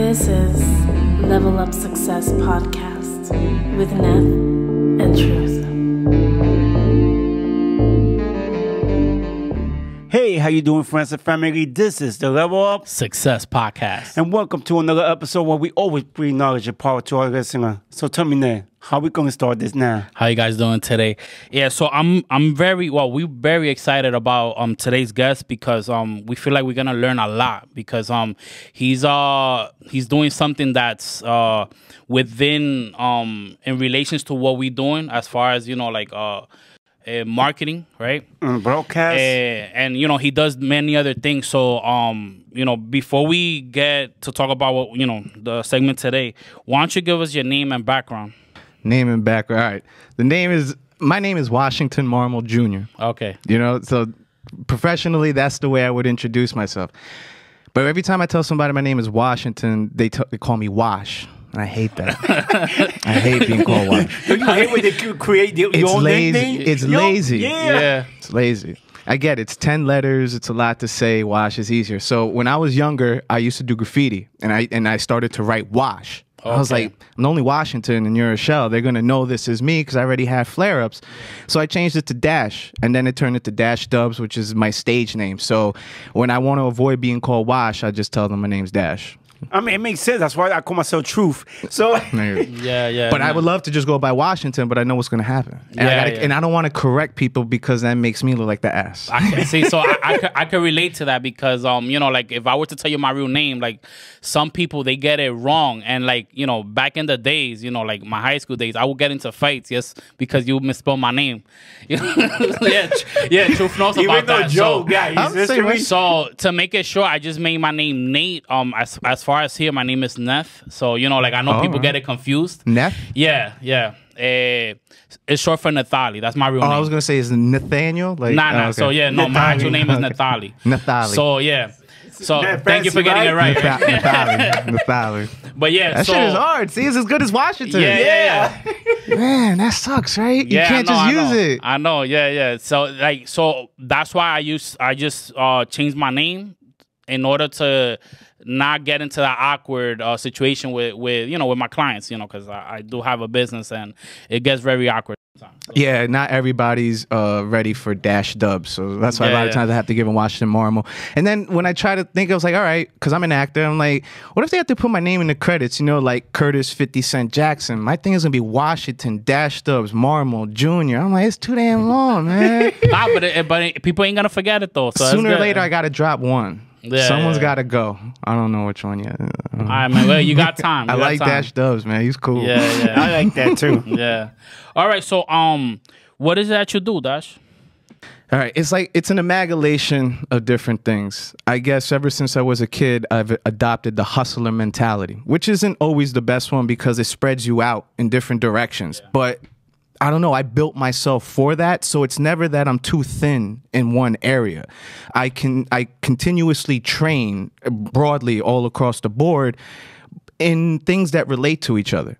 This is Level Up Success Podcast with Neth and Truth. How you doing, friends and family? This is the Level Up, Success Podcast. and welcome to another episode where we always bring knowledge and power to our listener. So tell me now, how we gonna start this now? How you guys doing today? Yeah, so I'm I'm very well. We're very excited about um today's guest because um we feel like we're gonna learn a lot because um he's uh he's doing something that's uh within um in relations to what we're doing as far as you know like uh, uh marketing right Mm, broadcast. Eh, and you know he does many other things so um you know before we get to talk about what you know the segment today why don't you give us your name and background Name and background. All right. The name is my name is Washington Marmol Jr. okay You know, so professionally, that's the way I would introduce myself. But every time I tell somebody my name is Washington, they, t- they call me Wash. And I hate that. I hate being called Wash. Don't you hate when they c- create the, It's your own lazy. nickname? It's Yo, lazy. Yeah. yeah It's lazy. I get it. It's 10 letters. It's a lot to say. Wash is easier. So when I was younger, I used to do graffiti and I and I started to write Wash. Okay. I was like, I'm the only Washington and you're a shell. They're going to know this is me because I already had flare ups. So I changed it to Dash and then it turned into Dash Dubz, which is my stage name. So when I want to avoid being called Wash, I just tell them my name's Dash. I mean, it makes sense. That's why I call myself Truth. So yeah yeah But I would love to just go by Washington, but I know what's going to happen. And, I gotta, yeah. and I don't want to correct people because that makes me look like the ass. I can see. So I, I, could, I could relate to that because, um, you know, like if I were to tell you my real name, like some people they get it wrong, and like you know, back in the days, you know, like my high school days, I would get into fights just because you misspelled my name. Yeah, tr- yeah, truth knows even about though that. Joe, so, guys, I'm history. saying what- so to make it short, I just made my name Nate. Um, as as far as here, my name is Neth. So you know, like I know Oh, people right. get it confused. Neff? Yeah, yeah. Eh, it's short for Nathali. That's my real Oh, name. I was gonna say is Nathaniel. Like, Nah, nah. oh, okay. So yeah, no, my actual name is Okay. Nathali. Nathali. So yeah. So Yeah, thank you for fancy, getting it right. Natha- Nathali. Nathali. But yeah, That so shit is hard. See, it's as good as Washington. yeah, yeah, yeah. Man, that sucks, right? You Yeah, can't know, just use know. it. I know, yeah, yeah. So like, so that's why I use I just uh changed my name in order to not get into that awkward uh, situation with with you know with my clients, you know, because I, I do have a business and it gets very awkward. sometimes. So- Yeah, not everybody's uh, ready for dash dubz, so that's why a Yeah, lot of yeah. times I have to give them Washington Marmol. And then when I try to think, I was like, all right, because I'm an actor, I'm like, what if they have to put my name in the credits? You know, like Curtis Fifty Cent Jackson. My thing is gonna be Washington Dash Dubz Marmol Jr. I'm like, it's too damn long, man. nah, but it, but it, people ain't gonna forget it though. So Sooner or later, I gotta drop one. Yeah, Someone's yeah. gotta go. I don't know which one yet. All right, man. Well, you got time. I got like time. Dash Dubz, man. He's cool. Yeah, yeah. I like that too. yeah. All right. So, um, what is it that you do, Dash? All right, it's like it's an amalgamation of different things. I guess ever since I was a kid, I've adopted the hustler mentality, which isn't always the best one because it spreads you out in different directions. But I don't know, I built myself for that, so it's never that I'm too thin in one area. I can I continuously train broadly all across the board in things that relate to each other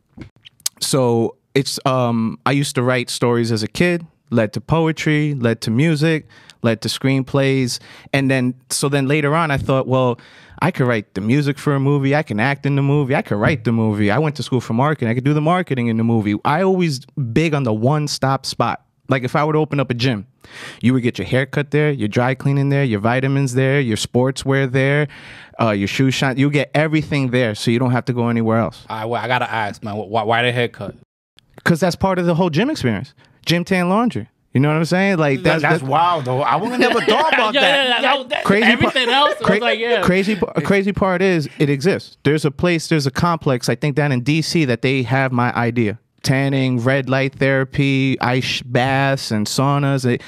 so it's um i used to write stories as a kid led to poetry led to music led to screenplays and then so then later on i thought well i could write the music for a movie i can act in the movie i could write the movie i went to school for marketing i could do the marketing in the movie i always big on the one stop spot like if i were to open up a gym you would get your hair cut there your dry cleaning there your vitamins there your sportswear there uh, your shoes shine you get everything there so you don't have to go anywhere else I, I gotta ask, man. Why, why the haircut? because that's part of the whole gym experience. Gym tan laundry. You know what I'm saying? Like That's, that's, that's wild though. I would never thought about yeah, that. yeah, yeah, that- crazy. Everything par- else was cra- like, yeah. Crazy. Crazy part is it exists. There's a place. There's a complex. I think down in D.C. that they have my idea. Tanning, red light therapy, ice baths, and saunas. They,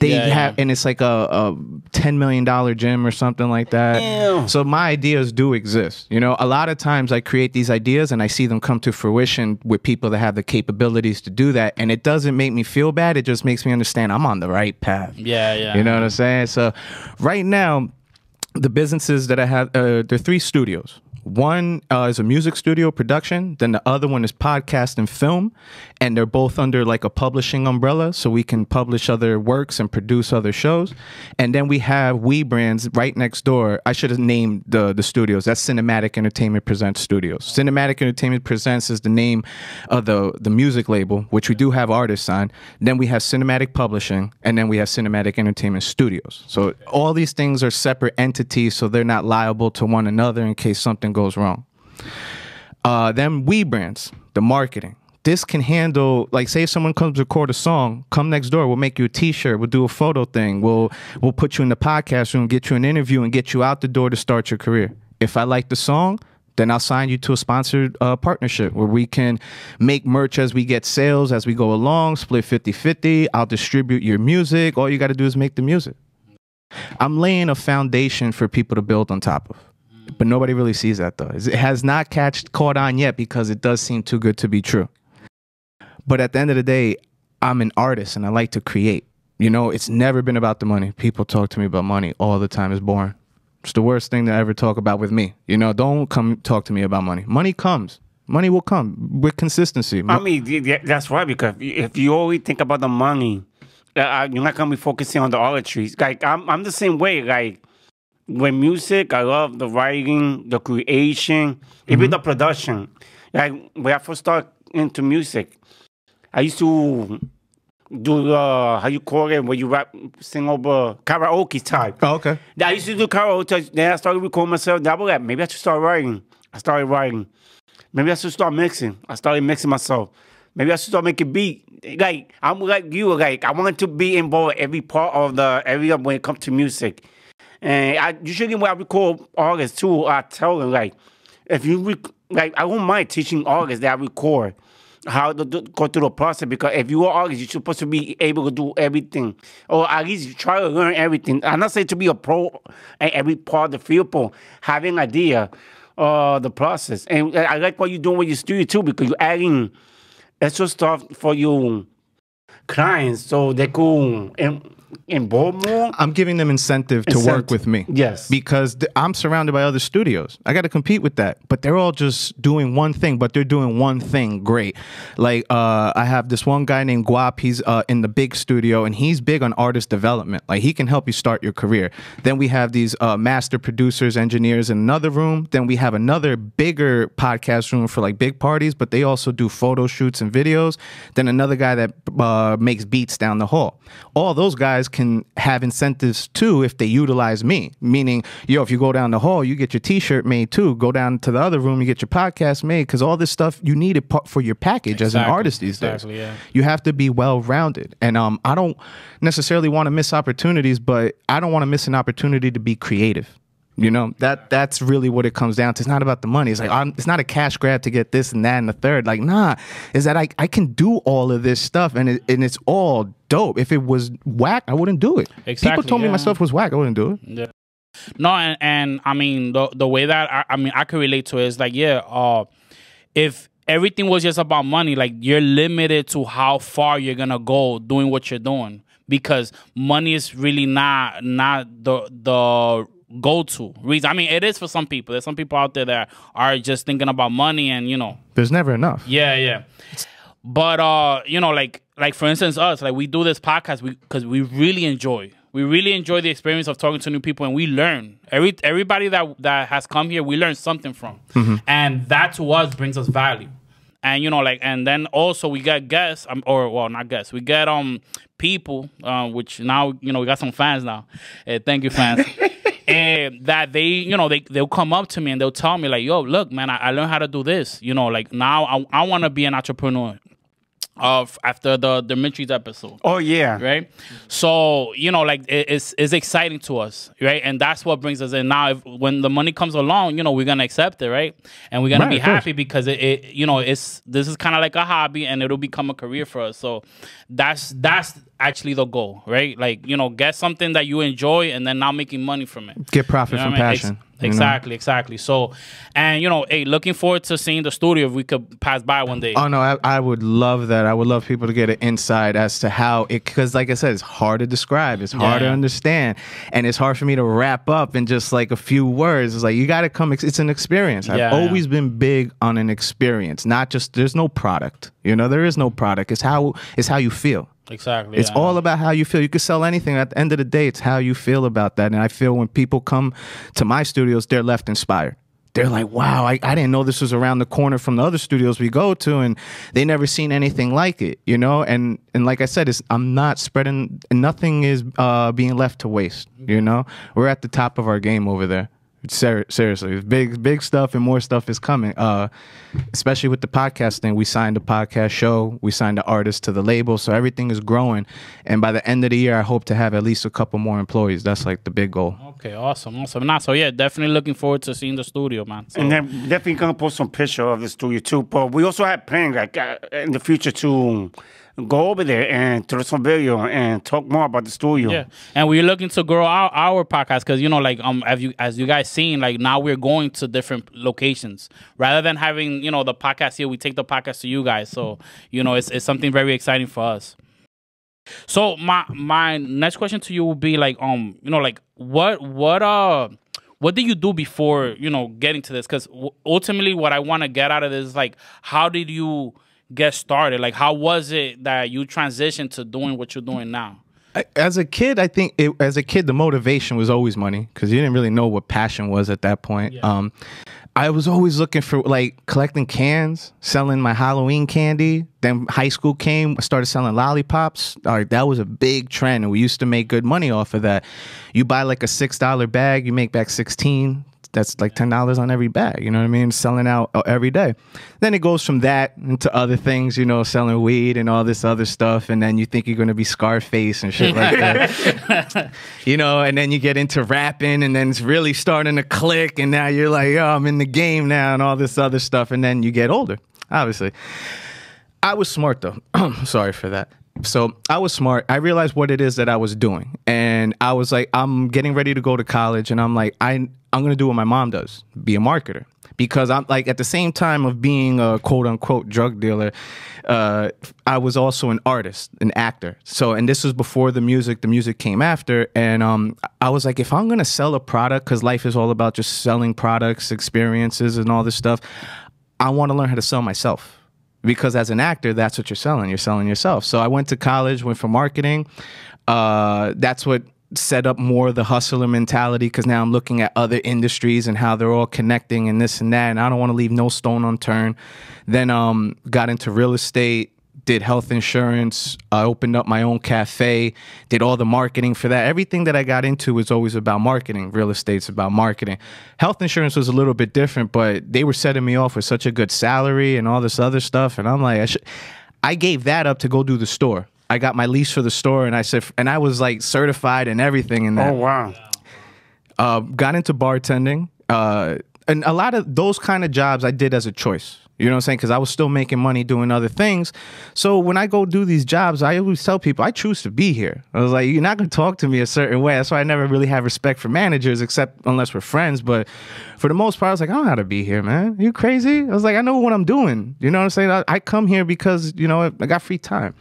they Yeah, have, yeah. and it's like a, a ten million dollar gym or something like that. Ew. So my ideas do exist. You know, a lot of times I create these ideas and I see them come to fruition with people that have the capabilities to do that, and it doesn't make me feel bad. It just makes me understand I'm on the right path. Yeah, yeah. You know what I'm saying? So right now, the businesses that I have, uh, there are three studios. One uh, is a music studio production, then the other one is podcast and film, and they're both under like a publishing umbrella, so we can publish other works and produce other shows. And then we have We Brands right next door. I should have named the the studios. That's Cinematic Entertainment Presents Studios. Cinematic Entertainment Presents is the name of the the music label, which we do have artists on. Then we have Cinematic Publishing, and then we have Cinematic Entertainment Studios. So all these things are separate entities, so they're not liable to one another in case something goes wrong. Uh, then we brands, the marketing. This can handle like say if someone comes to record a song, come next door, we'll make you a t-shirt, we'll do a photo thing, we'll we'll put you in the podcast room, get you an interview and get you out the door to start your career. If I like the song, then I'll sign you to a sponsored uh, partnership where we can make merch as we get sales as we go along, split 50 50. I'll distribute your music. All you got to do is make the music. I'm laying a foundation for people to build on top of. But nobody really sees that though. It has not catch, caught on yet because it does seem too good to be true. But at the end of the day, I'm an artist and I like to create. You know, it's never been about the money. People talk to me about money all the time. It's boring. It's the worst thing to ever talk about with me. You know, don't come talk to me about money. Money comes. Money will come with consistency. I mean, that's right. Because if you always think about the money, uh, you're not gonna be focusing on the artistry. Like I'm, I'm the same way. Like with music, I love the writing, the creation, even the production. Like when I first started into music, I used to do uh, how you call it when you rap, sing over karaoke type. oh, okay. I used to do karaoke. Then I started recording myself. Then I was like, maybe I should start writing. I started writing. Maybe I should start mixing. I started mixing myself. Maybe I should start making beat. Like I'm like you. Like I want to be involved every part of the area when it comes to music. And I usually when I record artists too, I tell them like, if you rec- like, I don't mind teaching artists that I record how to do, go through the process because if you are artist, you're supposed to be able to do everything, or at least you try to learn everything. I'm not saying to be a pro in every part of the field, but having idea uh the process. And I like what you're doing with your studio too because you're adding extra stuff for your clients so they could in, involve more. I'm giving them incentive to work with me. Yes. Because th- I'm surrounded by other studios. I got to compete with that. But they're all just doing one thing, but they're doing one thing great. Like, uh, I have this one guy named Guap. He's uh, in the big studio and he's big on artist development. Like, he can help you start your career. Then we have these uh, master producers, engineers in another room. Then we have another bigger podcast room for like big parties, but they also do photo shoots and videos. Then another guy that uh, makes beats down the hall. All those guys can have incentives too if they utilize me. Meaning, yo, if you go down the hall, you get your T-shirt made too. Go down to the other room, you get your podcast made because all this stuff you need it for your package as an artist these exactly, days. yeah. You have to be well rounded, and um, I don't necessarily want to miss opportunities, but I don't want to miss an opportunity to be creative. You know that that's really what it comes down to. It's not about the money. It's like I'm, it's not a cash grab to get this and that and the third. Like nah, is that I I can do all of this stuff and it, and it's all dope. If it was whack, I wouldn't do it. Exactly, People told me yeah. my stuff was whack. I wouldn't do it. Yeah. No, and, and I mean the the way that I, I mean I can relate to it is like yeah, uh, if everything was just about money, like you're limited to how far you're gonna go doing what you're doing because money is really not not the the go to reason. I mean, it is for some people. There's some people out there that are just thinking about money and you know There's never enough. yeah, yeah. But uh, you know, like like for instance, us like we do this podcast because we really enjoy. We really enjoy the experience of talking to new people, and we learn. Every everybody that that has come here, we learn something from, and that to us brings us value. And you know, like, and then also we get guests, um, or well, not guests. We get um people, uh, which now you know we got some fans now. Eh, thank you, fans. and that they, you know, they they'll come up to me and they'll tell me like, "Yo, look, man, I, I learned how to do this." You know, like now I, I want to be an entrepreneur. Of after the Dimitri's episode, Oh yeah. right? So you know, like it, it's it's exciting to us, right? And that's what brings us in. Now, if when the money comes along, you know, we're gonna accept it, right? And we're gonna Right, be happy because it, it, you know, it's this is kind of like a hobby, and it'll become a career for us. So that's that's actually the goal, right? Like you know, get something that you enjoy, and then now making money from it. Get profit You know from I mean? Ex- passion. you know? Exactly, exactly. So, and you know, hey, looking forward to seeing the studio if we could pass by one day. Oh no, I, I would love that. I would love people to get an insight as to how it, because like I said, it's hard to describe, it's hard to understand, and it's hard for me to wrap up in just like a few words. It's like you got to come. It's an experience. I've Yeah, yeah. always been big on an experience, not just. There's no product. You know, there is no product. It's how it's how you feel. Exactly. It's yeah. all about how you feel. You can sell anything. At the end of the day, it's how you feel about that. And I feel when people come to my studios, they're left inspired. They're like, wow, I, I didn't know this was around the corner from the other studios we go to, and they never seen anything like it, you know. And and like I said, it's I'm not spreading. Nothing is uh, being left to waste, you know. We're at the top of our game over there. Ser- seriously, big big stuff and more stuff is coming. Uh, especially with the podcast thing, we signed a podcast show, we signed the artist to the label, so everything is growing. And by the end of the year, I hope to have at least a couple more employees. That's like the big goal. Okay, awesome, awesome. Nah, so yeah, definitely looking forward to seeing the studio, man. So, And then definitely gonna post some picture of the studio too. But we also have plans like uh, in the future to go over there and throw some video and talk more about the studio. yeah, and we're looking to grow our, our podcast because you know, like um, as you as you guys seen, like now we're going to different locations rather than having you know the podcast here. We take the podcast to you guys, so you know it's it's something very exciting for us. So my my next question to you will be like um you know like what what uh what did you do before you know getting to this because ultimately what i want to get out of this is like how did you get started like how was it that you transitioned to doing what you're doing now As a kid, I think it, as a kid, the motivation was always money because you didn't really know what passion was at that point. Um, I was always looking for like collecting cans, selling my Halloween candy. Then high school came, I started selling lollipops. All right, that was a big trend, and we used to make good money off of that. You buy like a six dollar bag, you make back sixteen. That's like ten dollars on every bag. You know what I mean? Selling out uh, every day. Then it goes from that into other things. You know, selling weed and all this other stuff. And then you think you're gonna be Scarface and shit like that. you know, and then you get into rapping, and then it's really starting to click. And now you're like, oh, I'm in the game now, and all this other stuff. And then you get older, obviously. I was smart though. Sorry for that. So I was smart. I realized what it is that I was doing, and I was like, I'm getting ready to go to college, and I'm like, I I'm gonna do what my mom does, be a marketer, because I'm like at the same time of being a quote unquote drug dealer, uh, I was also an artist, an actor. So and this was before the music. The music came after, and um, I was like, if I'm gonna sell a product, because life is all about just selling products, experiences, and all this stuff, I want to learn how to sell myself because as an actor that's what you're selling. You're selling yourself. So i went to college went for marketing. Uh, that's what set up more the hustler mentality because now i'm looking at other industries and how they're all connecting and this and that and i don't want to leave no stone unturned. Then um, got into real estate did health insurance i opened up my own cafe did all the marketing for that everything that i got into was always about marketing real estate's about marketing health insurance was a little bit different but they were setting me off with such a good salary and all this other stuff and i'm like i should i gave that up to go do the store i got my lease for the store and i said and i was like certified and everything And that Oh wow. uh, got into bartending. Uh, and a lot of those kind of jobs I did as a choice. You know what I'm saying? Because I was still making money doing other things. So when I go do these jobs, I always tell people I choose to be here. I was like, you're not going to talk to me a certain way. That's why I never really have respect for managers, except unless we're friends. But for the most part, I was like, I don't know how to be here, man. you crazy? I was like, I know what I'm doing. You know what I'm saying? I, I come here because you know I got free time.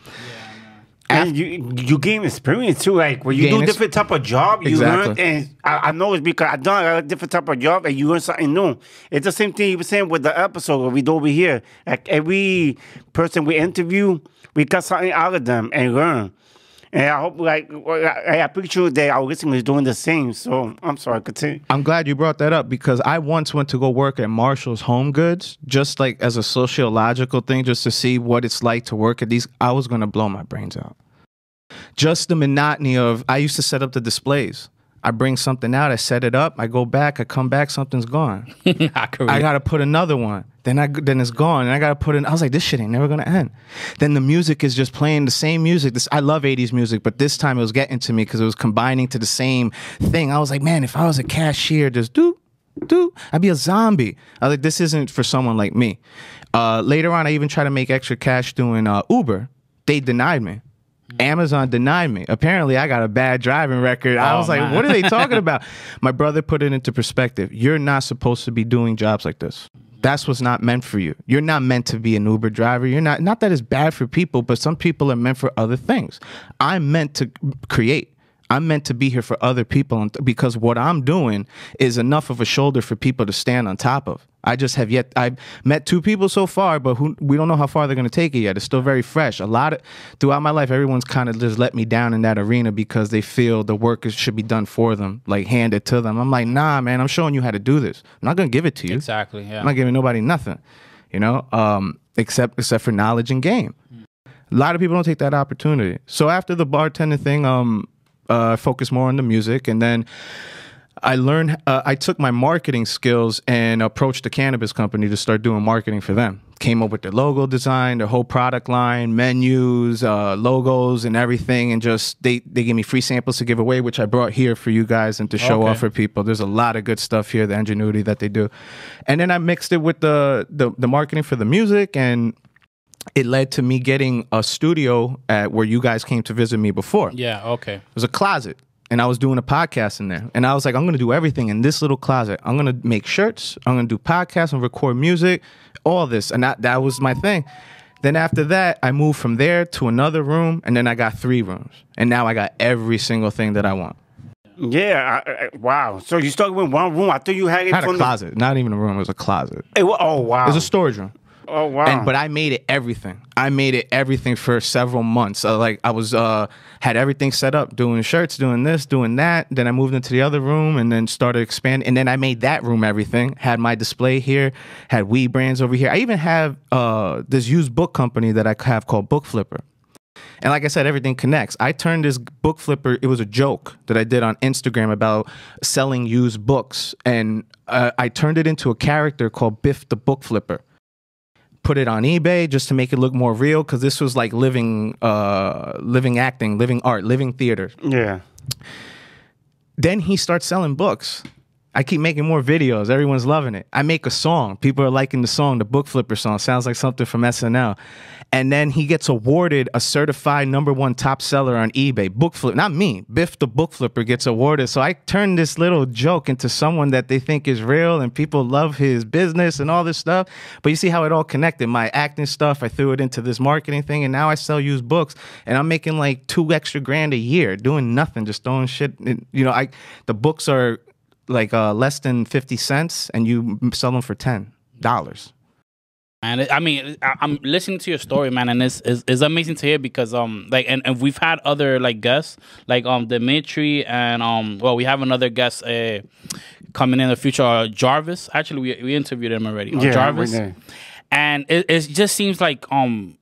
And you you gain experience too. Like when you do different type of job, you Exactly. learn. And I, I know it's because I done a different type of job, and you learn something new. It's the same thing you were saying with the episode we do over here. Like every person we interview, we got something out of them and learn. And I hope, like, I, I pretty sure that our listeners is doing the same. So I'm sorry, continue. I'm glad you brought that up because I once went to go work at Marshall's Home Goods just like as a sociological thing, just to see what it's like to work at these. I was gonna blow my brains out. Just the monotony of I used to set up the displays. I bring something out, I set it up, I go back, I come back, something's gone. I I gotta put another one. Then I then it's gone, and I gotta put in. I was like, this shit ain't never gonna end. Then the music is just playing the same music. This I love '80s music, but this time it was getting to me because it was combining to the same thing. I was like, man, if I was a cashier, just do do, I'd be a zombie. I was like, this isn't for someone like me. Uh, later on, I even tried to make extra cash doing uh, Uber. They denied me. Mm-hmm. Amazon denied me. Apparently, I got a bad driving record. I Oh, was like, what are they talking about? My brother put it into perspective. You're not supposed to be doing jobs like this. That's what's not meant for you. You're not meant to be an Uber driver. You're not not that it's bad for people, but some people are meant for other things. I'm meant to create. I'm meant to be here for other people because what I'm doing is enough of a shoulder for people to stand on top of. I just have yet I've met two people so far, but who we don't know how far they're going to take it yet. It's still very fresh. A lot of throughout my life, everyone's kind of just let me down in that arena because they feel the work is, should be done for them, like handed to them. I'm like, nah, man, I'm showing you how to do this. I'm not going to give it to you. Exactly. Yeah. I'm not giving nobody nothing, you know, um, except except for knowledge and game. A lot of people don't take that opportunity. So after the bartending thing, um, uh, I focused more on the music, and then I learned. Uh, I took my marketing skills and approached a cannabis company to start doing marketing for them. Came up with their logo design, their whole product line, menus, uh, logos, and everything. And just they they gave me free samples to give away, which I brought here for you guys and to show Okay. off for people. There's a lot of good stuff here, the ingenuity that they do, and then I mixed it with the the, the marketing for the music and. It led to me getting a studio at where you guys came to visit me before. yeah. Okay. It was a closet. And I was doing a podcast in there. And I was like, I'm going to do everything in this little closet. I'm going to make shirts. I'm going to do podcasts and record music, all this. And that, that was my thing. Then after that, I moved from there to another room. And then I got three rooms. And now I got every single thing that I want. Yeah. I, I, wow. So you started with one room. I thought you had it I had a from closet. Not even a room. It was a closet. It, oh wow. It was a storage room. Oh wow. And but I made it everything. I made it everything for several months. So like I was uh had everything set up, doing shirts, doing this, doing that. Then I moved into the other room and then started expanding. And then I made that room everything. Had my display here, had weed brands over here. I even have uh this used book company that I have called Book Flipper. And like I said, everything connects. I turned this book flipper, it was a joke that I did on Instagram about selling used books. And uh, I turned it into a character called Biff the Book Flipper. Put it on eBay just to make it look more real because this was like living, uh, living acting, living art, living theater. yeah. Then he starts selling books. I keep making more videos. Everyone's loving it. I make a song. People are liking the song, the Book Flipper song. Sounds like something from SNL. And then he gets awarded a certified number one top seller on eBay. Book Flip, not me. Biff the Book Flipper gets awarded. So I turn this little joke into someone that they think is real and people love his business and all this stuff. But you see how it all connected. My acting stuff, I threw it into this marketing thing, and now I sell used books. And I'm making like two extra grand a year doing nothing, just throwing shit. You know, I the books are like uh, less than 50 cents and you sell them for $10. And it, I mean, I, I'm listening to your story, man, and it's, it's it's amazing to hear because um like and, and we've had other like guests like um Dimitri and um well we have another guest uh, coming in the future uh, Jarvis. Actually we we interviewed him already uh, Yeah, Jarvis. right and it, it just seems like um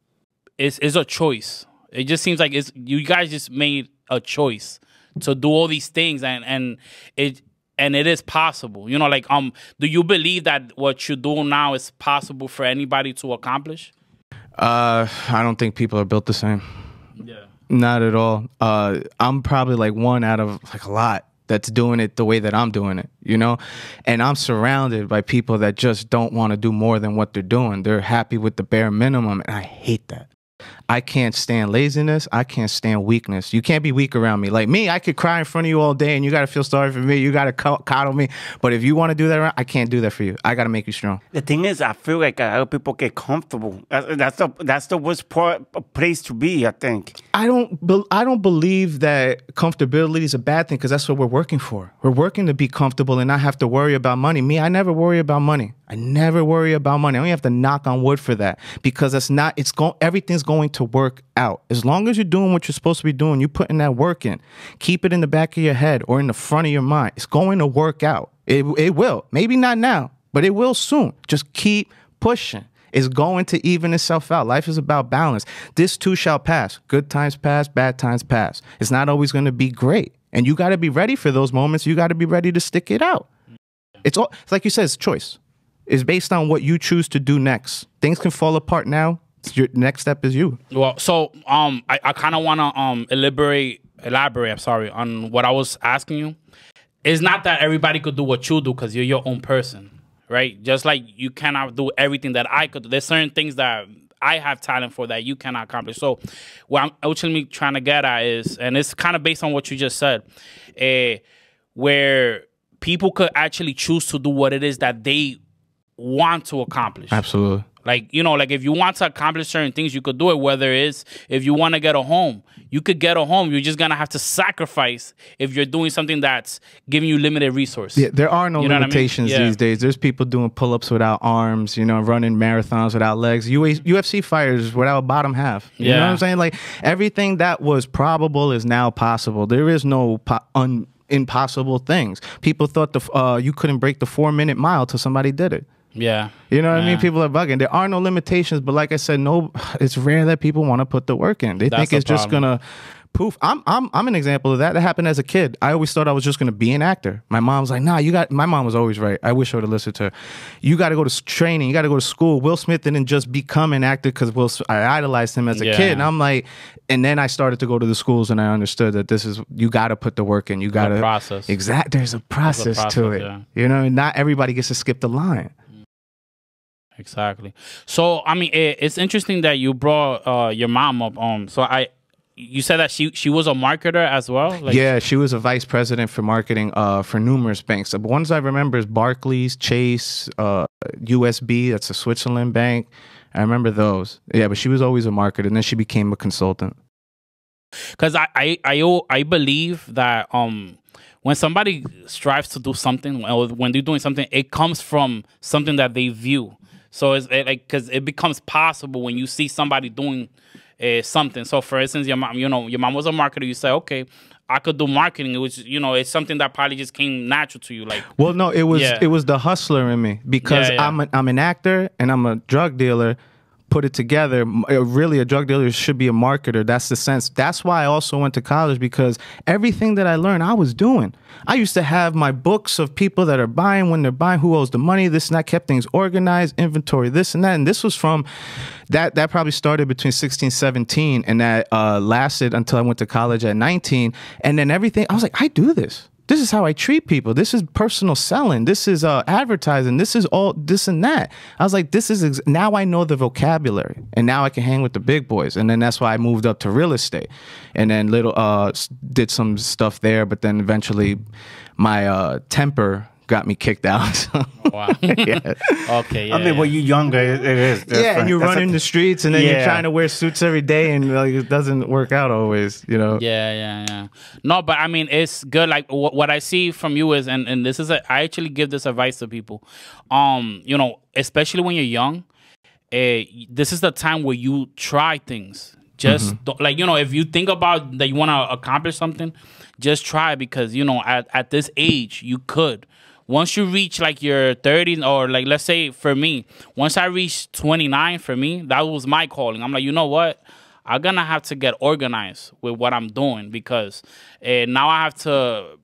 it's it's a choice. It just seems like it's you guys just made a choice to do all these things and and it and it is possible you know like um do you believe that what you do now is possible for anybody to accomplish Uh, I don't think people are built the same. yeah Not at all. Uh, I'm probably like one out of like a lot that's doing it the way that I'm doing it, you know? And I'm surrounded by people that just don't want to do more than what they're doing. They're happy with the bare minimum, and I hate that. I can't stand laziness. I can't stand weakness. You can't be weak around me. Like me, I could cry in front of you all day and you got to feel sorry for me. You got to coddle me. But if you want to do that around, I can't do that for you. I got to make you strong. The thing is, I feel like a lot of people get comfortable. That's, the that's the worst part, place to be. I think. I don't. Be, I don't believe that comfortability is a bad thing because that's what we're working for. We're working to be comfortable and not have to worry about money. Me, I never worry about money. I never worry about money. I only have to knock on wood for that because that's not. It's going. Everything's going to work out as long as you're doing what you're supposed to be doing. You're putting that work in. Keep it in the back of your head or in the front of your mind. It's going to work out. It it will. Maybe not now, but it will soon. Just keep pushing is going to even itself out. Life is about balance. This too shall pass. Good times pass, bad times pass. It's not always going to be great. And you got to be ready for those moments. You got to be ready to stick it out. It's all it's like you said, it's choice. It's based on what you choose to do next. Things can fall apart now. Your next step is you. well so um i, I kind of want to um elaborate elaborate i'm sorry on what i was asking you it's not that everybody could do what you do because you're your own person right just like you cannot do everything that i could do there's certain things that I have talent for that you cannot accomplish. So, what I'm ultimately trying to get at is, and it's kind of based on what you just said, uh, where people could actually choose to do what it is that they want to accomplish. Absolutely. Like, you know, like if you want to accomplish certain things, you could do it. Whether it's if you want to get a home, you could get a home. You're just gonna have to sacrifice if you're doing something that's giving you limited resources. Yeah, there are no You know what I mean? limitations Yeah. these days. There's people doing pull-ups without arms, you know, running marathons without legs. UA UFC fighters without a bottom half. You know Yeah. what I'm saying? Like everything that was probable is now possible. There is no po- un- impossible things. People thought the f- uh, you couldn't break the four-minute mile till somebody did it. Yeah. You know what I mean? People are bugging. There are no limitations, but like I said, no, it's rare that people want to put the work in. They That's think the it's just gonna poof. I'm I'm I'm an example of that. That happened as a kid. I always thought I was just gonna be an actor. My mom's like, nah, you got. My mom was always right. I wish I would have listened to her. You got to go to training. You got to go to school. Will Smith didn't just become an actor because Will. I idolized him as a Yeah. kid, and I'm like, and then I started to go to the schools, and I understood that this is you got to put the work in. You got to process. Exact. There's a process, to process, it. yeah. You know, not everybody gets to skip the line. Exactly. So I mean, it, it's interesting that you brought uh, your mom up. Um, so I, you said that she she was a marketer as well. Like, yeah, she was a vice president for marketing uh, for numerous banks. The ones I remember is Barclays, Chase, uh, USB. That's a Switzerland bank. I remember those. Yeah, but she was always a marketer, and then she became a consultant. because I, I I I believe that um when somebody strives to do something or when they're doing something, it comes from something that they view. So it's it, like because it becomes possible when you see somebody doing uh, something. So for instance, your mom, you know, your mom was a marketer. You say, okay, I could do marketing. It was you know, it's something that probably just came natural to you. Like Well, no, it was Yeah. it was the hustler in me because Yeah, yeah. I'm a, I'm an actor and I'm a drug dealer. Put it together. Uh, Really, a drug dealer should be a marketer. That's the sense. That's why I also went to college because everything that I learned, I was doing. I used to have my books of people that are buying when they're buying, who owes the money, this and that. Kept things organized, inventory, this and that. And this was from that. That probably started between 16, 17, and that uh, lasted until I went to college at 19. And then everything, I was like, I do this. This is how I treat people. This is personal selling. This is uh, advertising. This is all this and that. I was like, this is ex- now I know the vocabulary, and now I can hang with the big boys. And then that's why I moved up to real estate, and then little uh, did some stuff there. But then eventually, my uh, temper got me kicked out. So, wow, yeah, okay, yeah, I mean, yeah. when you're younger, it, it is. yeah. And you're That's running the streets, and then you're trying to wear suits every day, and like it doesn't work out always. You know. Yeah, yeah, yeah. No, but I mean, it's good. Like what, what I see from you is, and and this is, a, I actually give this advice to people. Um, you know, especially when you're young, uh, this is the time where you try things. Just don't- like you know, if you think about that you want to accomplish something, just try because you know at at this age you could. Once you reach like your 30s, or like let's say for me, once I reached 29, for me that was my calling. I'm like, you know what? I'm gonna have to get organized with what I'm doing because uh, now I have to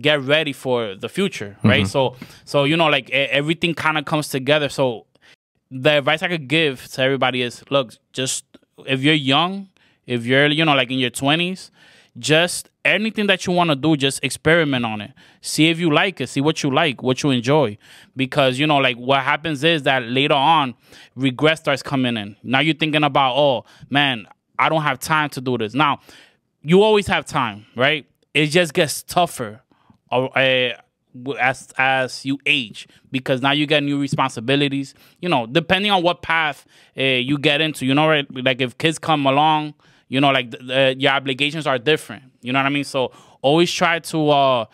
get ready for the future, right? So, so you know, like e- everything kind of comes together. So, the advice I could give to everybody is: look, just if you're young, if you're you know like in your 20s, just anything that you want to do, just experiment on it. See if you like it. See what you like, what you enjoy. Because you know, like what happens is that later on, regret starts coming in. Now you're thinking about, oh man, I don't have time to do this. Now, you always have time, right? It just gets tougher uh, as as you age because now you get new responsibilities. You know, depending on what path uh, you get into. You know, right? Like if kids come along, you know, like th- uh, your obligations are different. You know what I mean? So always try to uh,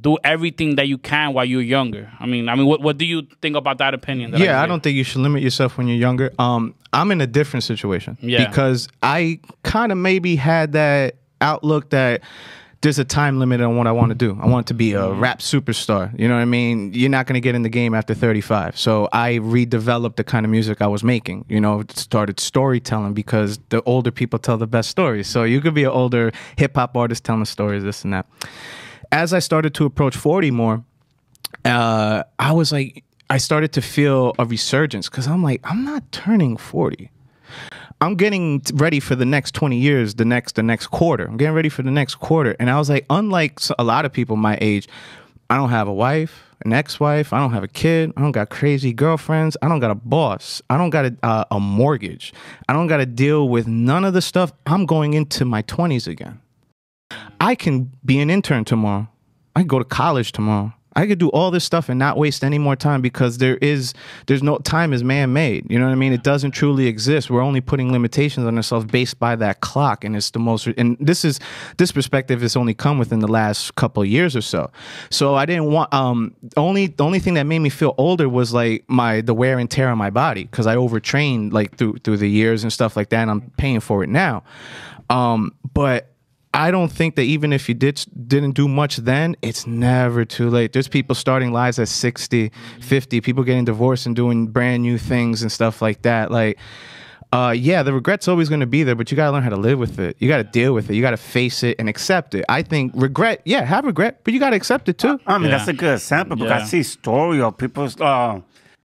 do everything that you can while you're younger. I mean, I mean, what what do you think about that opinion? that yeah, I gave? don't think you should limit yourself when you're younger. Um, I'm in a different situation Yeah. because I kind of maybe had that outlook that there's a time limit on what I want to do. I want to be a rap superstar. You know what I mean? You're not going to get in the game after 35. So I redeveloped the kind of music I was making. You know, started storytelling because the older people tell the best stories. So you could be an older hip hop artist telling stories, this and that. As I started to approach 40 more, uh, I was like, I started to feel a resurgence because I'm like, I'm not turning 40. I'm getting ready for the next 20 years, the next the next quarter. I'm getting ready for the next quarter. And I was like, unlike a lot of people my age, I don't have a wife, an ex-wife. I don't have a kid. I don't got crazy girlfriends. I don't got a boss. I don't got a, uh, a mortgage. I don't got to deal with none of the stuff. I'm going into my 20s again. I can be an intern tomorrow. I can go to college tomorrow. I could do all this stuff and not waste any more time because there is there's no time is man made. You know what I mean? It doesn't truly exist. We're only putting limitations on ourselves based by that clock, and it's the most. And this is this perspective has only come within the last couple of years or so. So I didn't want. Um, only the only thing that made me feel older was like my the wear and tear on my body because I overtrained like through through the years and stuff like that. and I'm paying for it now. Um, but I don't think that even if you did didn't do much then, it's never too late. There's people starting lives at 60, 50, people getting divorced and doing brand new things and stuff like that. Like uh, yeah, the regret's always going to be there, but you got to learn how to live with it. You got to deal with it. You got to face it and accept it. I think regret, yeah, have regret, but you got to accept it too. I mean, Yeah. that's a good example because Yeah. I see story of people uh,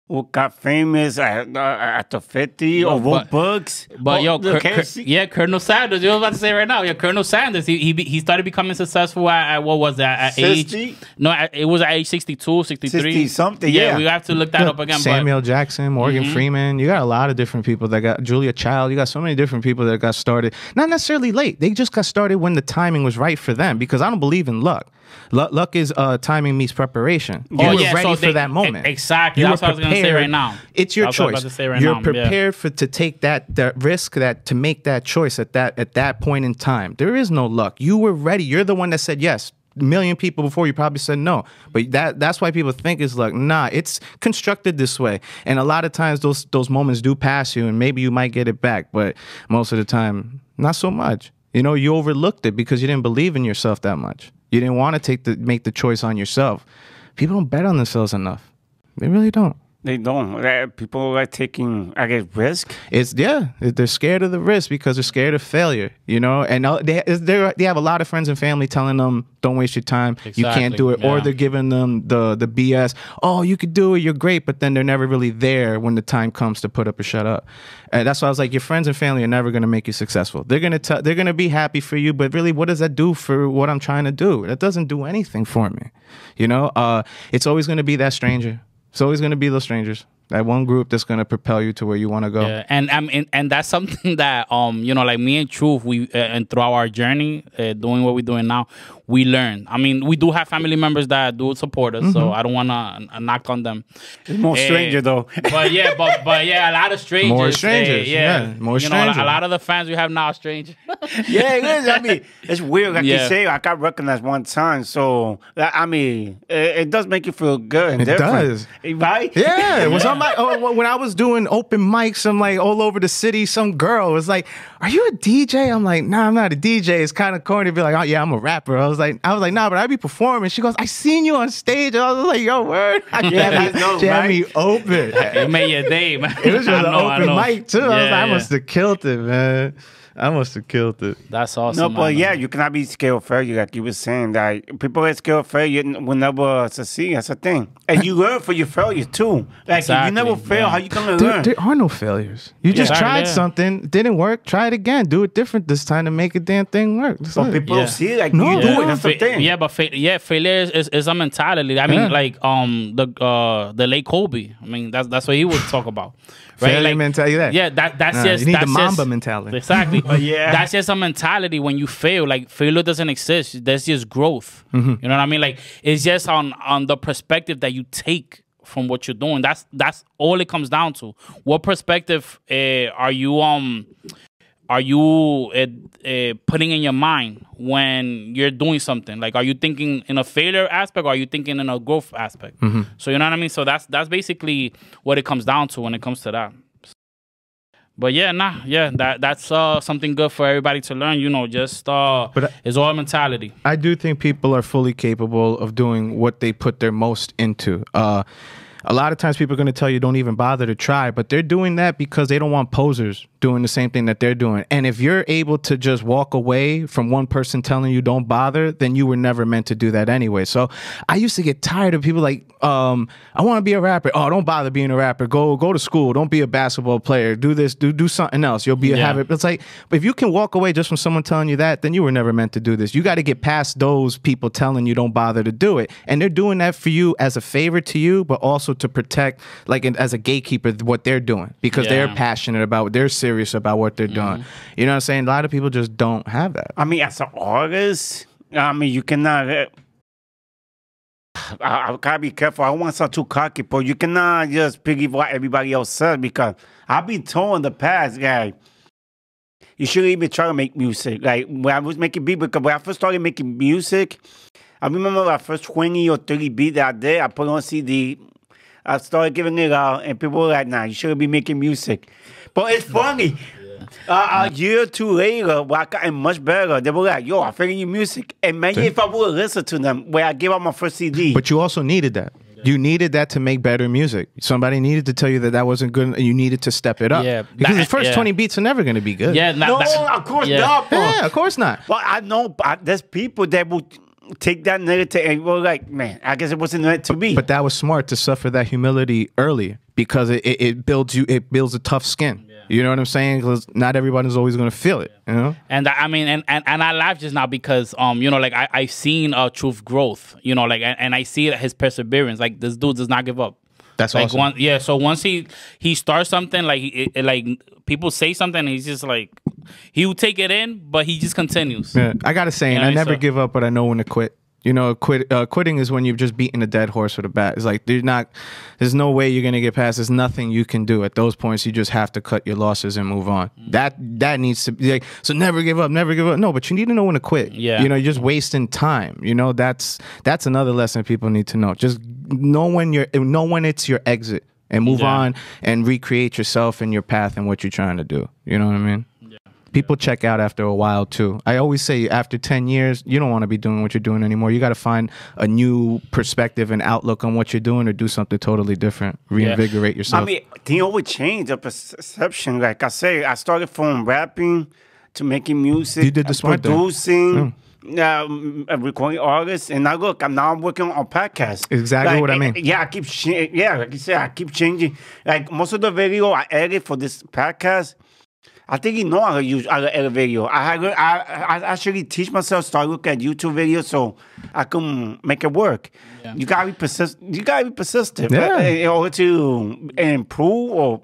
who got famous at, uh, at the 50 or Well, wrote but- books. But Oh, yo, Cur- Cur- yeah, Colonel Sanders. You were about to say right now. Yeah, Colonel Sanders. He he, he started becoming successful at, at what was that at 60? age? No, at, it was at age 62, 63. 60 something, yeah. we have to look that up again. Samuel Jackson, Morgan Freeman. You got a lot of different people that got Julia Child. You got so many different people that got started. Not necessarily late. They just got started when the timing was right for them. Because I don't believe in luck. Luck, luck is uh, timing meets preparation. You Oh, were yeah, ready so for they- that moment. e- exactly. You That's were what I was gonna say right now. It's your That's what I was choice. about to say right You're now, yeah. prepared for to take that that risk that to make that choice at that at that point in time. There is no luck. You were ready. You're the one that said yes. Million people before you probably said no. But that that's why people think it's luck. Nah, it's constructed this way. And a lot of times those those moments do pass you and maybe you might get it back, but most of the time not so much. You know, you overlooked it because you didn't believe in yourself that much. You didn't want to take the make the choice on yourself. People don't bet on themselves enough. They really don't. They don't. Uh, People are taking, I guess, risk. It's yeah, they're scared of the risk because they're scared of failure, you know. And uh, they they they have a lot of friends and family telling them, "Don't waste your time. You can't do it," or they're giving them the the BS. Oh, you could do it. You're great, but then they're never really there when the time comes to put up or shut up. And that's why I was like, your friends and family are never gonna make you successful. They're gonna tell, they're gonna be happy for you, but really, what does that do for what I'm trying to do? That doesn't do anything for me, you know. Uh, it's always gonna be that stranger. It's always gonna be those strangers. That one group that's gonna propel you to where you want to go. Yeah, and um, and, and that's something that um, you know, like me and Truth, we uh, and throughout our journey, uh, doing what we're doing now, we learn. I mean, we do have family members that do support us, so I don't want to knock on them. It's More Eh, stranger though. but yeah, but but yeah, a lot of strangers. More eh, strangers, yeah, more you know, a lot- strangers. a lot of the fans we have now are strangers. yeah, it is. I mean, it's weird. Like you say, I got recognized one time. So, I mean, it, it does make you feel good and It different. does. Right? Yeah, it was on my oh, when I was doing open mics. I'm like all over the city. Some girl was like, "Are you a DJ?" I'm like, "Nah, I'm not a DJ." It's kind of corny to be like, "Oh yeah, I'm a rapper." I was like, "I was like, nah, but I be performing." She goes, "I seen you on stage." I was like, "Yo, word!" She Yeah, had me, that's dope, she right? me open. it made your day, man. It was just I an know, open know. mic too. I was Yeah, like, I must have killed it, man. I must have killed it. That's awesome. No, but yeah, you cannot be scared of failure, like you were saying. That people get scared of failure n- will never succeed. That's the thing, and you learn from your failure too. Like if you never fail, yeah. how you gonna There, learn? there are no failures. You just Exactly, tried yeah. something, didn't work. Try it again. Do it different this time to make a damn thing work. That's But it. people Yeah. don't see it like No. you do it. That's the Fa- thing. Yeah, but fa- yeah, failure is, is, is a mentality. I mean, Yeah. like um the uh the late Kobe. I mean, that's that's what he would talk about. Right? Failure like, mentality, that. Yeah, that that's Nah, just you need the that's Mamba just- mentality. Exactly. yeah. That's just a mentality when you fail. Like failure doesn't exist. There's just growth. Mm-hmm. You know what I mean? Like it's just on on the perspective that you take from what you're doing. That's that's all it comes down to. What perspective uh, are you um are you uh, uh, putting in your mind when you're doing something? Like, are you thinking in a failure aspect, or are you thinking in a growth aspect? Mm-hmm. So you know what I mean. So that's that's basically what it comes down to when it comes to that. But yeah, nah, yeah, that that's uh, something good for everybody to learn. You know, just uh, But I- it's all mentality. I do think people are fully capable of doing what they put their most into. Uh, a lot of times people are going to tell you don't even bother to try, but they're doing that because they don't want posers doing the same thing that they're doing. And if you're able to just walk away from one person telling you don't bother, then you were never meant to do that anyway. So I used to get tired of people like, um, I want to be a rapper. Oh, don't bother being a rapper. Go go to school. Don't be a basketball player. Do this. Do do something else. You'll be a Yeah. habit. It's like, if you can walk away just from someone telling you that, then you were never meant to do this. You got to get past those people telling you don't bother to do it, and they're doing that for you as a favor to you, but also to protect, like as a gatekeeper, what they're doing because they're passionate about, they're serious about what they're doing. You know what I'm saying? A lot of people just don't have that. I mean, as an artist, I mean, you cannot. Uh, I, I gotta be careful. I don't want to sound too cocky, but you cannot just piggyback what everybody else says because I've been told in the past, like, you shouldn't even try to make music. Like when I was making beat, because when I first started making music, I remember my first 20 or 30 beat that I did, I put on CD. I started giving it out, and people were like, nah, you shouldn't be making music. But it's funny. Uh, a year or two later, when I got much better, they were like, yo, I figured your music. And maybe if I would listen to them, when I gave out my first CD. But you also needed that. You needed that to make better music. Somebody needed to tell you that that wasn't good, and you needed to step it up. Yeah, because that- the first yeah. twenty beats are never going to be good. Yeah, not, no, that- of course yeah. not. bro. yeah, of course not. Well, I know but there's people that will take that negative and were like, man, I guess it wasn't meant to be. But that was smart to suffer that humility early because it, it, it builds you. It builds a tough skin. You know what I'm saying? Because not everybody's always going to feel it. You know. And I mean, and, and, and I laugh just now because, um, you know, like I, I've seen uh, Truth growth, you know, like, and, and I see his perseverance. Like this dude does not give up. That's like awesome. one, yeah. So once he he starts something, like it, it- like people say something, he's just like he will take it in, but he just continues. Yeah, I got a saying. You know, I never so- give up, but I know when to quit. You know, quit. Uh, quitting is when you've just beaten a dead horse with a bat. It's like there's not, there's no way you're gonna get past. There's nothing you can do at those points. You just have to cut your losses and move on. Mm. That that needs to be like. So never give up. Never give up. No, but you need to know when to quit. Yeah. You know, you're just wasting time. You know, that's that's another lesson people need to know. Just know when you're know when it's your exit and move Yeah. on and recreate yourself and your path and what you're trying to do. You know what I mean? People check out after a while too. I always say after 10 years, you don't want to be doing what you're doing anymore. You got to find a new perspective and outlook on what you're doing or do something totally different. Reinvigorate yourself. I mean, thing always change the perception. Like I say, I started from rapping to making music, You did the smart thing. producing, um, uh, recording artists, and now look, I'm now I'm working on podcast. Exactly Like, what I mean. eh, Yeah, I keep, yeah, like you said, I keep changing. Like most of the video I edit for this podcast. I think you know I use I edit video. I, I I actually teach myself start looking at YouTube videos so I can make it work. You gotta be persistent. You gotta be persistent Yeah. in order to improve. Or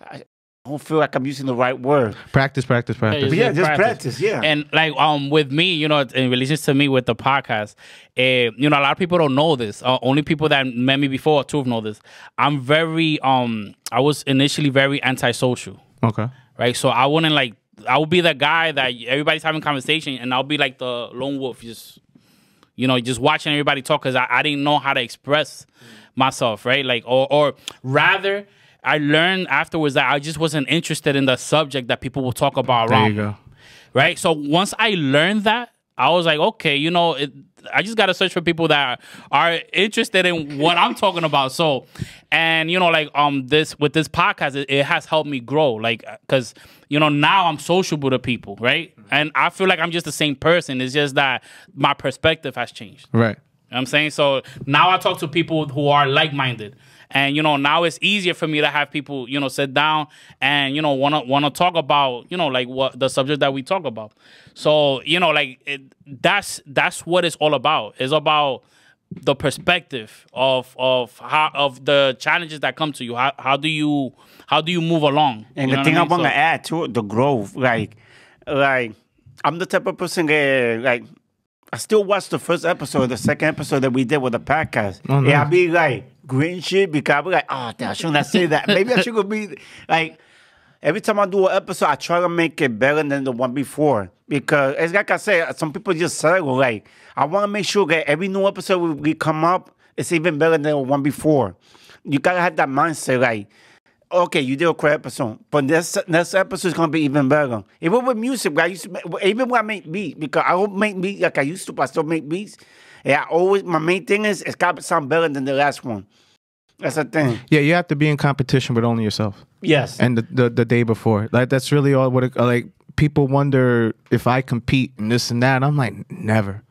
I don't feel like I'm using the right word. practice, practice, practice. yeah, just practice, yeah. And like um with me, you know, in relation to me with the podcast, uh, you know, a lot of people don't know this. Uh, only people that met me before or Truth know this. I'm very um I was initially very antisocial. okay. Right? So I wouldn't like I would be the guy that everybody's having conversation, and I'll be like the lone wolf, just you know, just watching everybody talk because I, I didn't know how to express myself, right? Like, or or rather, I learned afterwards that I just wasn't interested in the subject that people will talk about There you go. right? So once I learned that, I was like, okay, you know, it, I just got to search for people that are interested in what I'm talking about. So, and you know, like um, this with this podcast, it, it has helped me grow, like, cause you know now I'm sociable to people, right? And I feel like I'm just the same person. It's just that my perspective has changed. Right. You know what I'm saying? So now I talk to people who are like minded. And you know, now it's easier for me to have people, you know, sit down and you know wanna wanna talk about, you know, like what the subject that we talk about. So, you know, like it, that's that's what it's all about. It's about the perspective of of how of the challenges that come to you. How how do you how do you move along? And You the thing I, mean? want to So- add to the growth, like, like I'm the type of person that, like, I still watch the first episode, the second episode that we did with the podcast. Oh, Yeah, I nice. be like green shit because I be like, oh, damn, shouldn't I say that? Maybe I should go be like. Every time I do an episode, I try to make it better than the one before because it's like I said, some people just settle. Like I want to make sure that every new episode we, come up, it's even better than the one before. You gotta have that mindset, like okay, you did a great episode, but this next episode is gonna be even better. Even with music, I used to make, even when I make beats because I don't make beats like I used to, but I still make beats. Yeah, I always my main thing is it's gotta sound better than the last one. That's the thing. Yeah, you have to be in competition with only yourself. Yes. and the, the the day before. Like that's really all what it, like people wonder if I compete and this and that. I'm like never.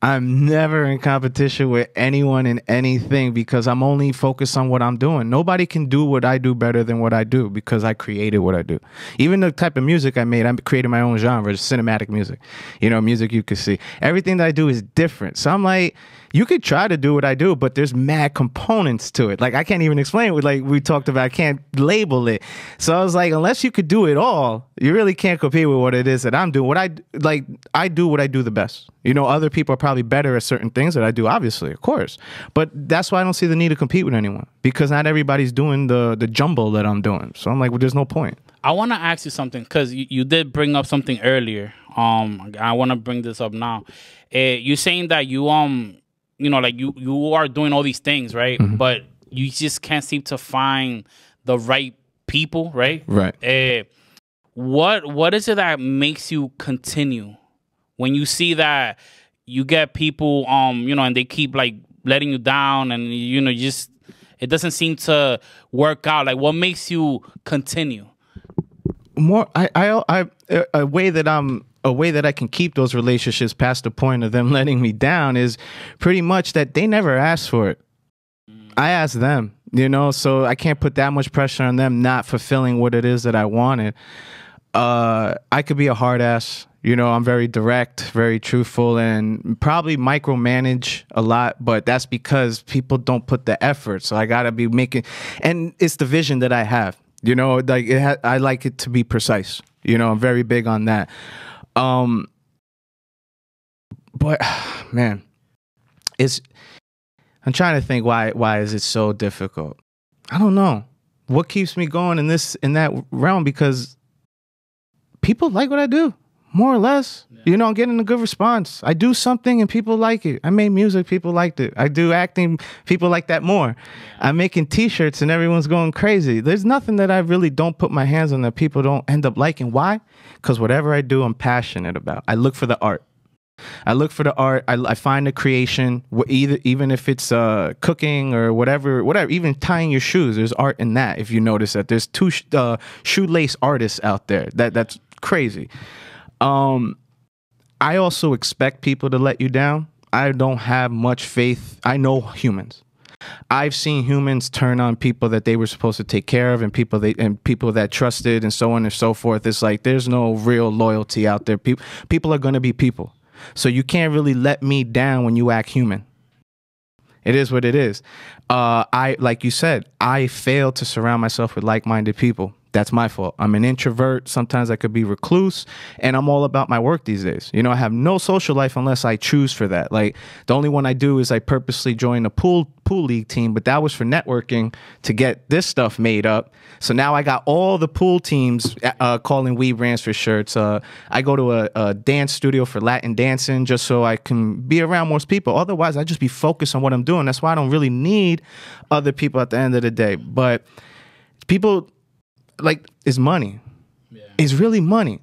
I'm never in competition with anyone in anything because I'm only focused on what I'm doing. Nobody can do what I do better than what I do because I created what I do. Even the type of music I made, I created my own genre, cinematic music. You know, music you can see. Everything that I do is different. So I'm like, you could try to do what I do, but there's mad components to it. Like I can't even explain it. Like we talked about, I can't label it. So I was like, unless you could do it all, you really can't compete with what it is that I'm doing. What I like, I do what I do the best. You know, other people are probably better at certain things that I do, obviously, of course. But that's why I don't see the need to compete with anyone because not everybody's doing the the jumble that I'm doing. So I'm like, well, there's no point. I want to ask you something because you, you did bring up something earlier. Um, I want to bring this up now. Uh, you're saying that you um, you know, like you you are doing all these things, right? But you just can't seem to find the right people, right? Right. Uh, what what is it that makes you continue when you see that you get people um you know and they keep like letting you down and you know you just it doesn't seem to work out like what makes you continue more I, I i a way that i'm a way that i can keep those relationships past the point of them letting me down is pretty much that they never asked for it. I asked them you know so i can't put that much pressure on them not fulfilling what it is that i wanted. Uh i could be a hard ass you know i'm very direct very truthful and probably micromanage a lot but that's because people don't put the effort so i gotta be making and it's the vision that i have you know like ha- i like it to be precise you know i'm very big on that um but man it's i'm trying to think why why is it so difficult? I don't know. What keeps me going in this in that realm? Because people like what I do, more or less. You know, I'm getting a good response. I do something and people like it. I made music, people liked it. I do acting, people like that more. I'm making t-shirts and everyone's going crazy. There's nothing that I really don't put my hands on that people don't end up liking. Why? Because whatever I do, I'm passionate about. I look for the art. I look for the art. I, I find the creation. Either even if it's uh, cooking or whatever, whatever. Even tying your shoes, there's art in that. If you notice that, there's two sh- uh, shoelace artists out there. That that's crazy. Um, I also expect people to let you down. I don't have much faith. I know humans. I've seen humans turn on people that they were supposed to take care of and people they and people that trusted and so on and so forth. It's like there's no real loyalty out there. People people are gonna be people. So you can't really let me down when you act human. It is what it is. Uh, I like you said, I fail to surround myself with like-minded people. That's my fault. I'm an introvert. Sometimes I could be recluse, and I'm all about my work these days. You know, I have no social life unless I choose for that. Like the only one I do is I purposely join a pool pool league team, but that was for networking to get this stuff made up. So now I got all the pool teams uh, calling We Brands for shirts. Uh, I go to a, a dance studio for Latin dancing just so I can be around more people. Otherwise, I just be focused on what I'm doing. That's why I don't really need other people at the end of the day. But people like is money. It's really money.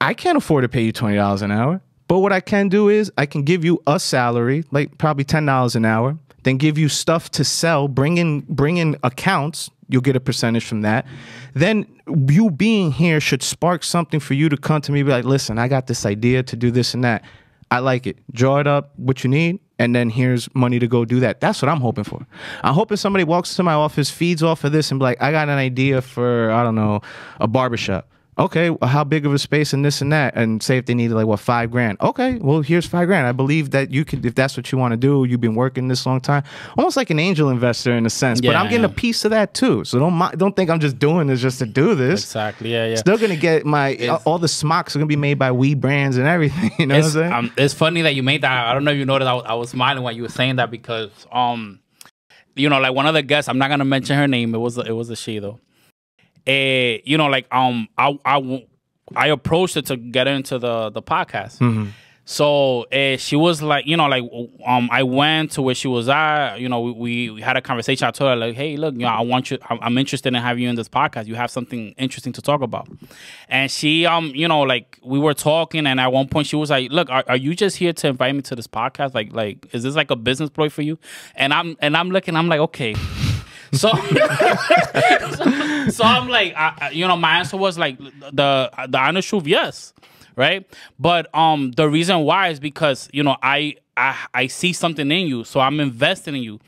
I can't afford to pay you twenty dollars an hour. But what I can do is I can give you a salary, like probably ten dollars an hour, then give you stuff to sell, bring in bring in accounts, you'll get a percentage from that. Then you being here should spark something for you to come to me and be like, listen, I got this idea to do this and that. I like it. Draw it up, what you need, and then here's money to go do that. That's what I'm hoping for. I'm hoping somebody walks to my office, feeds off of this, and be like, I got an idea for, I don't know, a barbershop. Okay, well, how big of a space and this and that, and say if they needed like what five grand. Okay, well here's five grand. I believe that you could, if that's what you want to do. You've been working this long time, almost like an angel investor in a sense. but I'm Yeah. getting a piece of that too. So don't don't think I'm just doing this just to do this. Exactly. Yeah, yeah. Still gonna get my all the smocks are gonna be made by We brands and everything. You know what I'm it's, saying? um, it's funny that you made that. I don't know if you noticed. I, was- I was smiling when you were saying that because, um, you know, like one of the guests. I'm not gonna mention her name. It was a, it was a she though. Eh, you know, like um, I I I approached her to get her into the the podcast. Mm-hmm. So uh, she was like, you know, like um, I went to where she was at. You know, we, we had a conversation. I told her like, hey, look, you know, I want you. I'm, I'm interested in having you in this podcast. You have something interesting to talk about. And she, um, you know, like we were talking, and at one point she was like, look, are, are you just here to invite me to this podcast? Like, like is this like a business ploy for you? And I'm and I'm looking. I'm like, okay. So, so, so I'm like, I, you know, my answer was like the the honest truth, yes, right. But um, the reason why is because you know I I I see something in you, so I'm investing in you.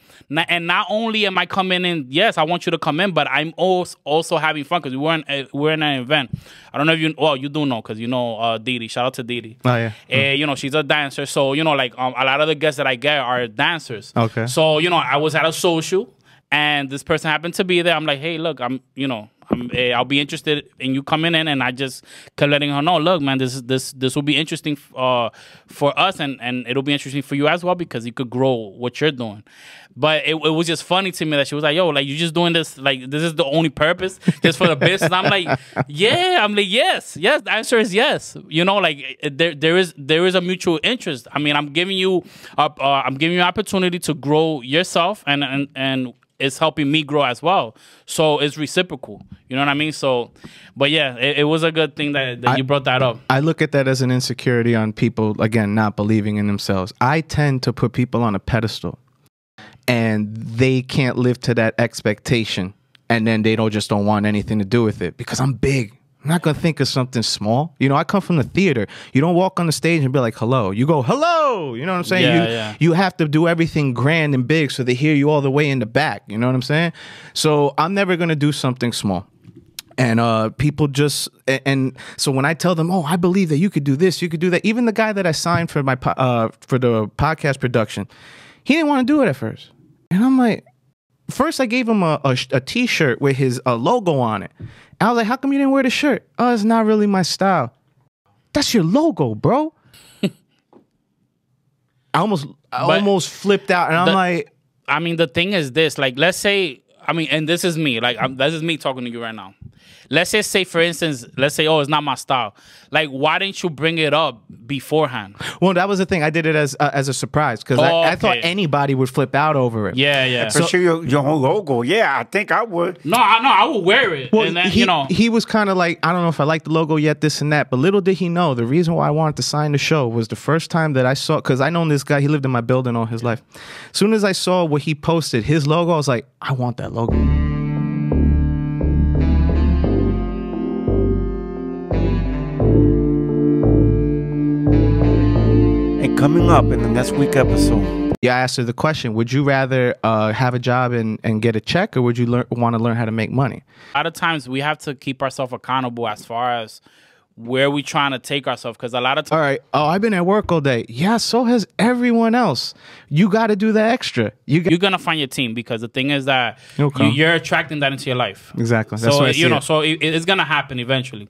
And not only am I coming in, yes, I want you to come in, but I'm also also having fun because we were in we're in an event. I don't know if you well you do know because you know uh, Didi. Shout out to Didi. Oh, yeah. Eh, you know she's a dancer, so you know like um, a lot of the guests that I get are dancers. Okay. So you know I was at a social and this person happened to be there. I'm like, hey, look, I'm you know. I'm, eh, I'll be interested in you coming in, and I just kept letting her know, look, man, this is this this will be interesting uh, for us, and and it'll be interesting for you as well because you could grow what you're doing. But it, it was just funny to me that she was like, yo, like you're just doing this, like this is the only purpose, just for the business. I'm like, yeah, I'm like, yes, yes. The answer is yes. You know, like eh, there there is there is a mutual interest. I mean, I'm giving you, uh, uh, I'm giving you opportunity to grow yourself, and and and it's helping me grow as well. So it's reciprocal. You know what I mean? So, but yeah, it, it was a good thing that, that you brought that up. I look at that as an insecurity on people again not believing in themselves. I tend to put people on a pedestal and they can't live to that expectation and then they don't just don't want anything to do with it because I'm big. I'm not gonna think of something small. You know, I come from the theater. You don't walk on the stage and be like, hello. You go, hello. You know what I'm saying? Yeah, you, yeah. you have to do everything grand and big so they hear you all the way in the back. You know what I'm saying? So I'm never gonna do something small and uh people just and, and so when i tell them oh i believe that you could do this you could do that even the guy that i signed for my po- uh for the podcast production he didn't want to do it at first and i'm like first i gave him a, a, a t-shirt with his uh, logo on it i was like how come you didn't wear the shirt oh it's not really my style that's your logo bro i almost i But almost flipped out and i'm like I mean, the thing is this: like, let's say, I mean, and this is me. Like, I'm, this is me talking to you right now. Let's just say, for instance, let's say, oh, it's not my style. Like, why didn't you bring it up beforehand? well that was the thing i did it as uh, as a surprise because I, I thought anybody would flip out over it Yeah, yeah. For sure, your, your whole logo. Yeah, I think I would. no, I know. I would wear it, Well, and then he, you know. he was kind of like, I don't know if I like the logo yet, this and that. But little did he know, the reason why I wanted to sign the show was the first time that I saw, because I known this guy, he lived in my building all his life. As soon as I saw what he posted, his logo, I was like, I want that logo. Coming up in the next week episode, Yeah, I asked her the question: Would you rather uh, have a job and, and get a check, or would you learn, want to learn how to make money? a lot of times we have to keep ourselves accountable as far as where we trying to take ourselves because a lot of times All right. Oh, I've been at work all day. Yeah, so has everyone else. You got to do the extra. you you're gonna find your team because the thing is that Okay. you, you're attracting that into your life exactly. That's so what I see you know it. so it, it's gonna happen eventually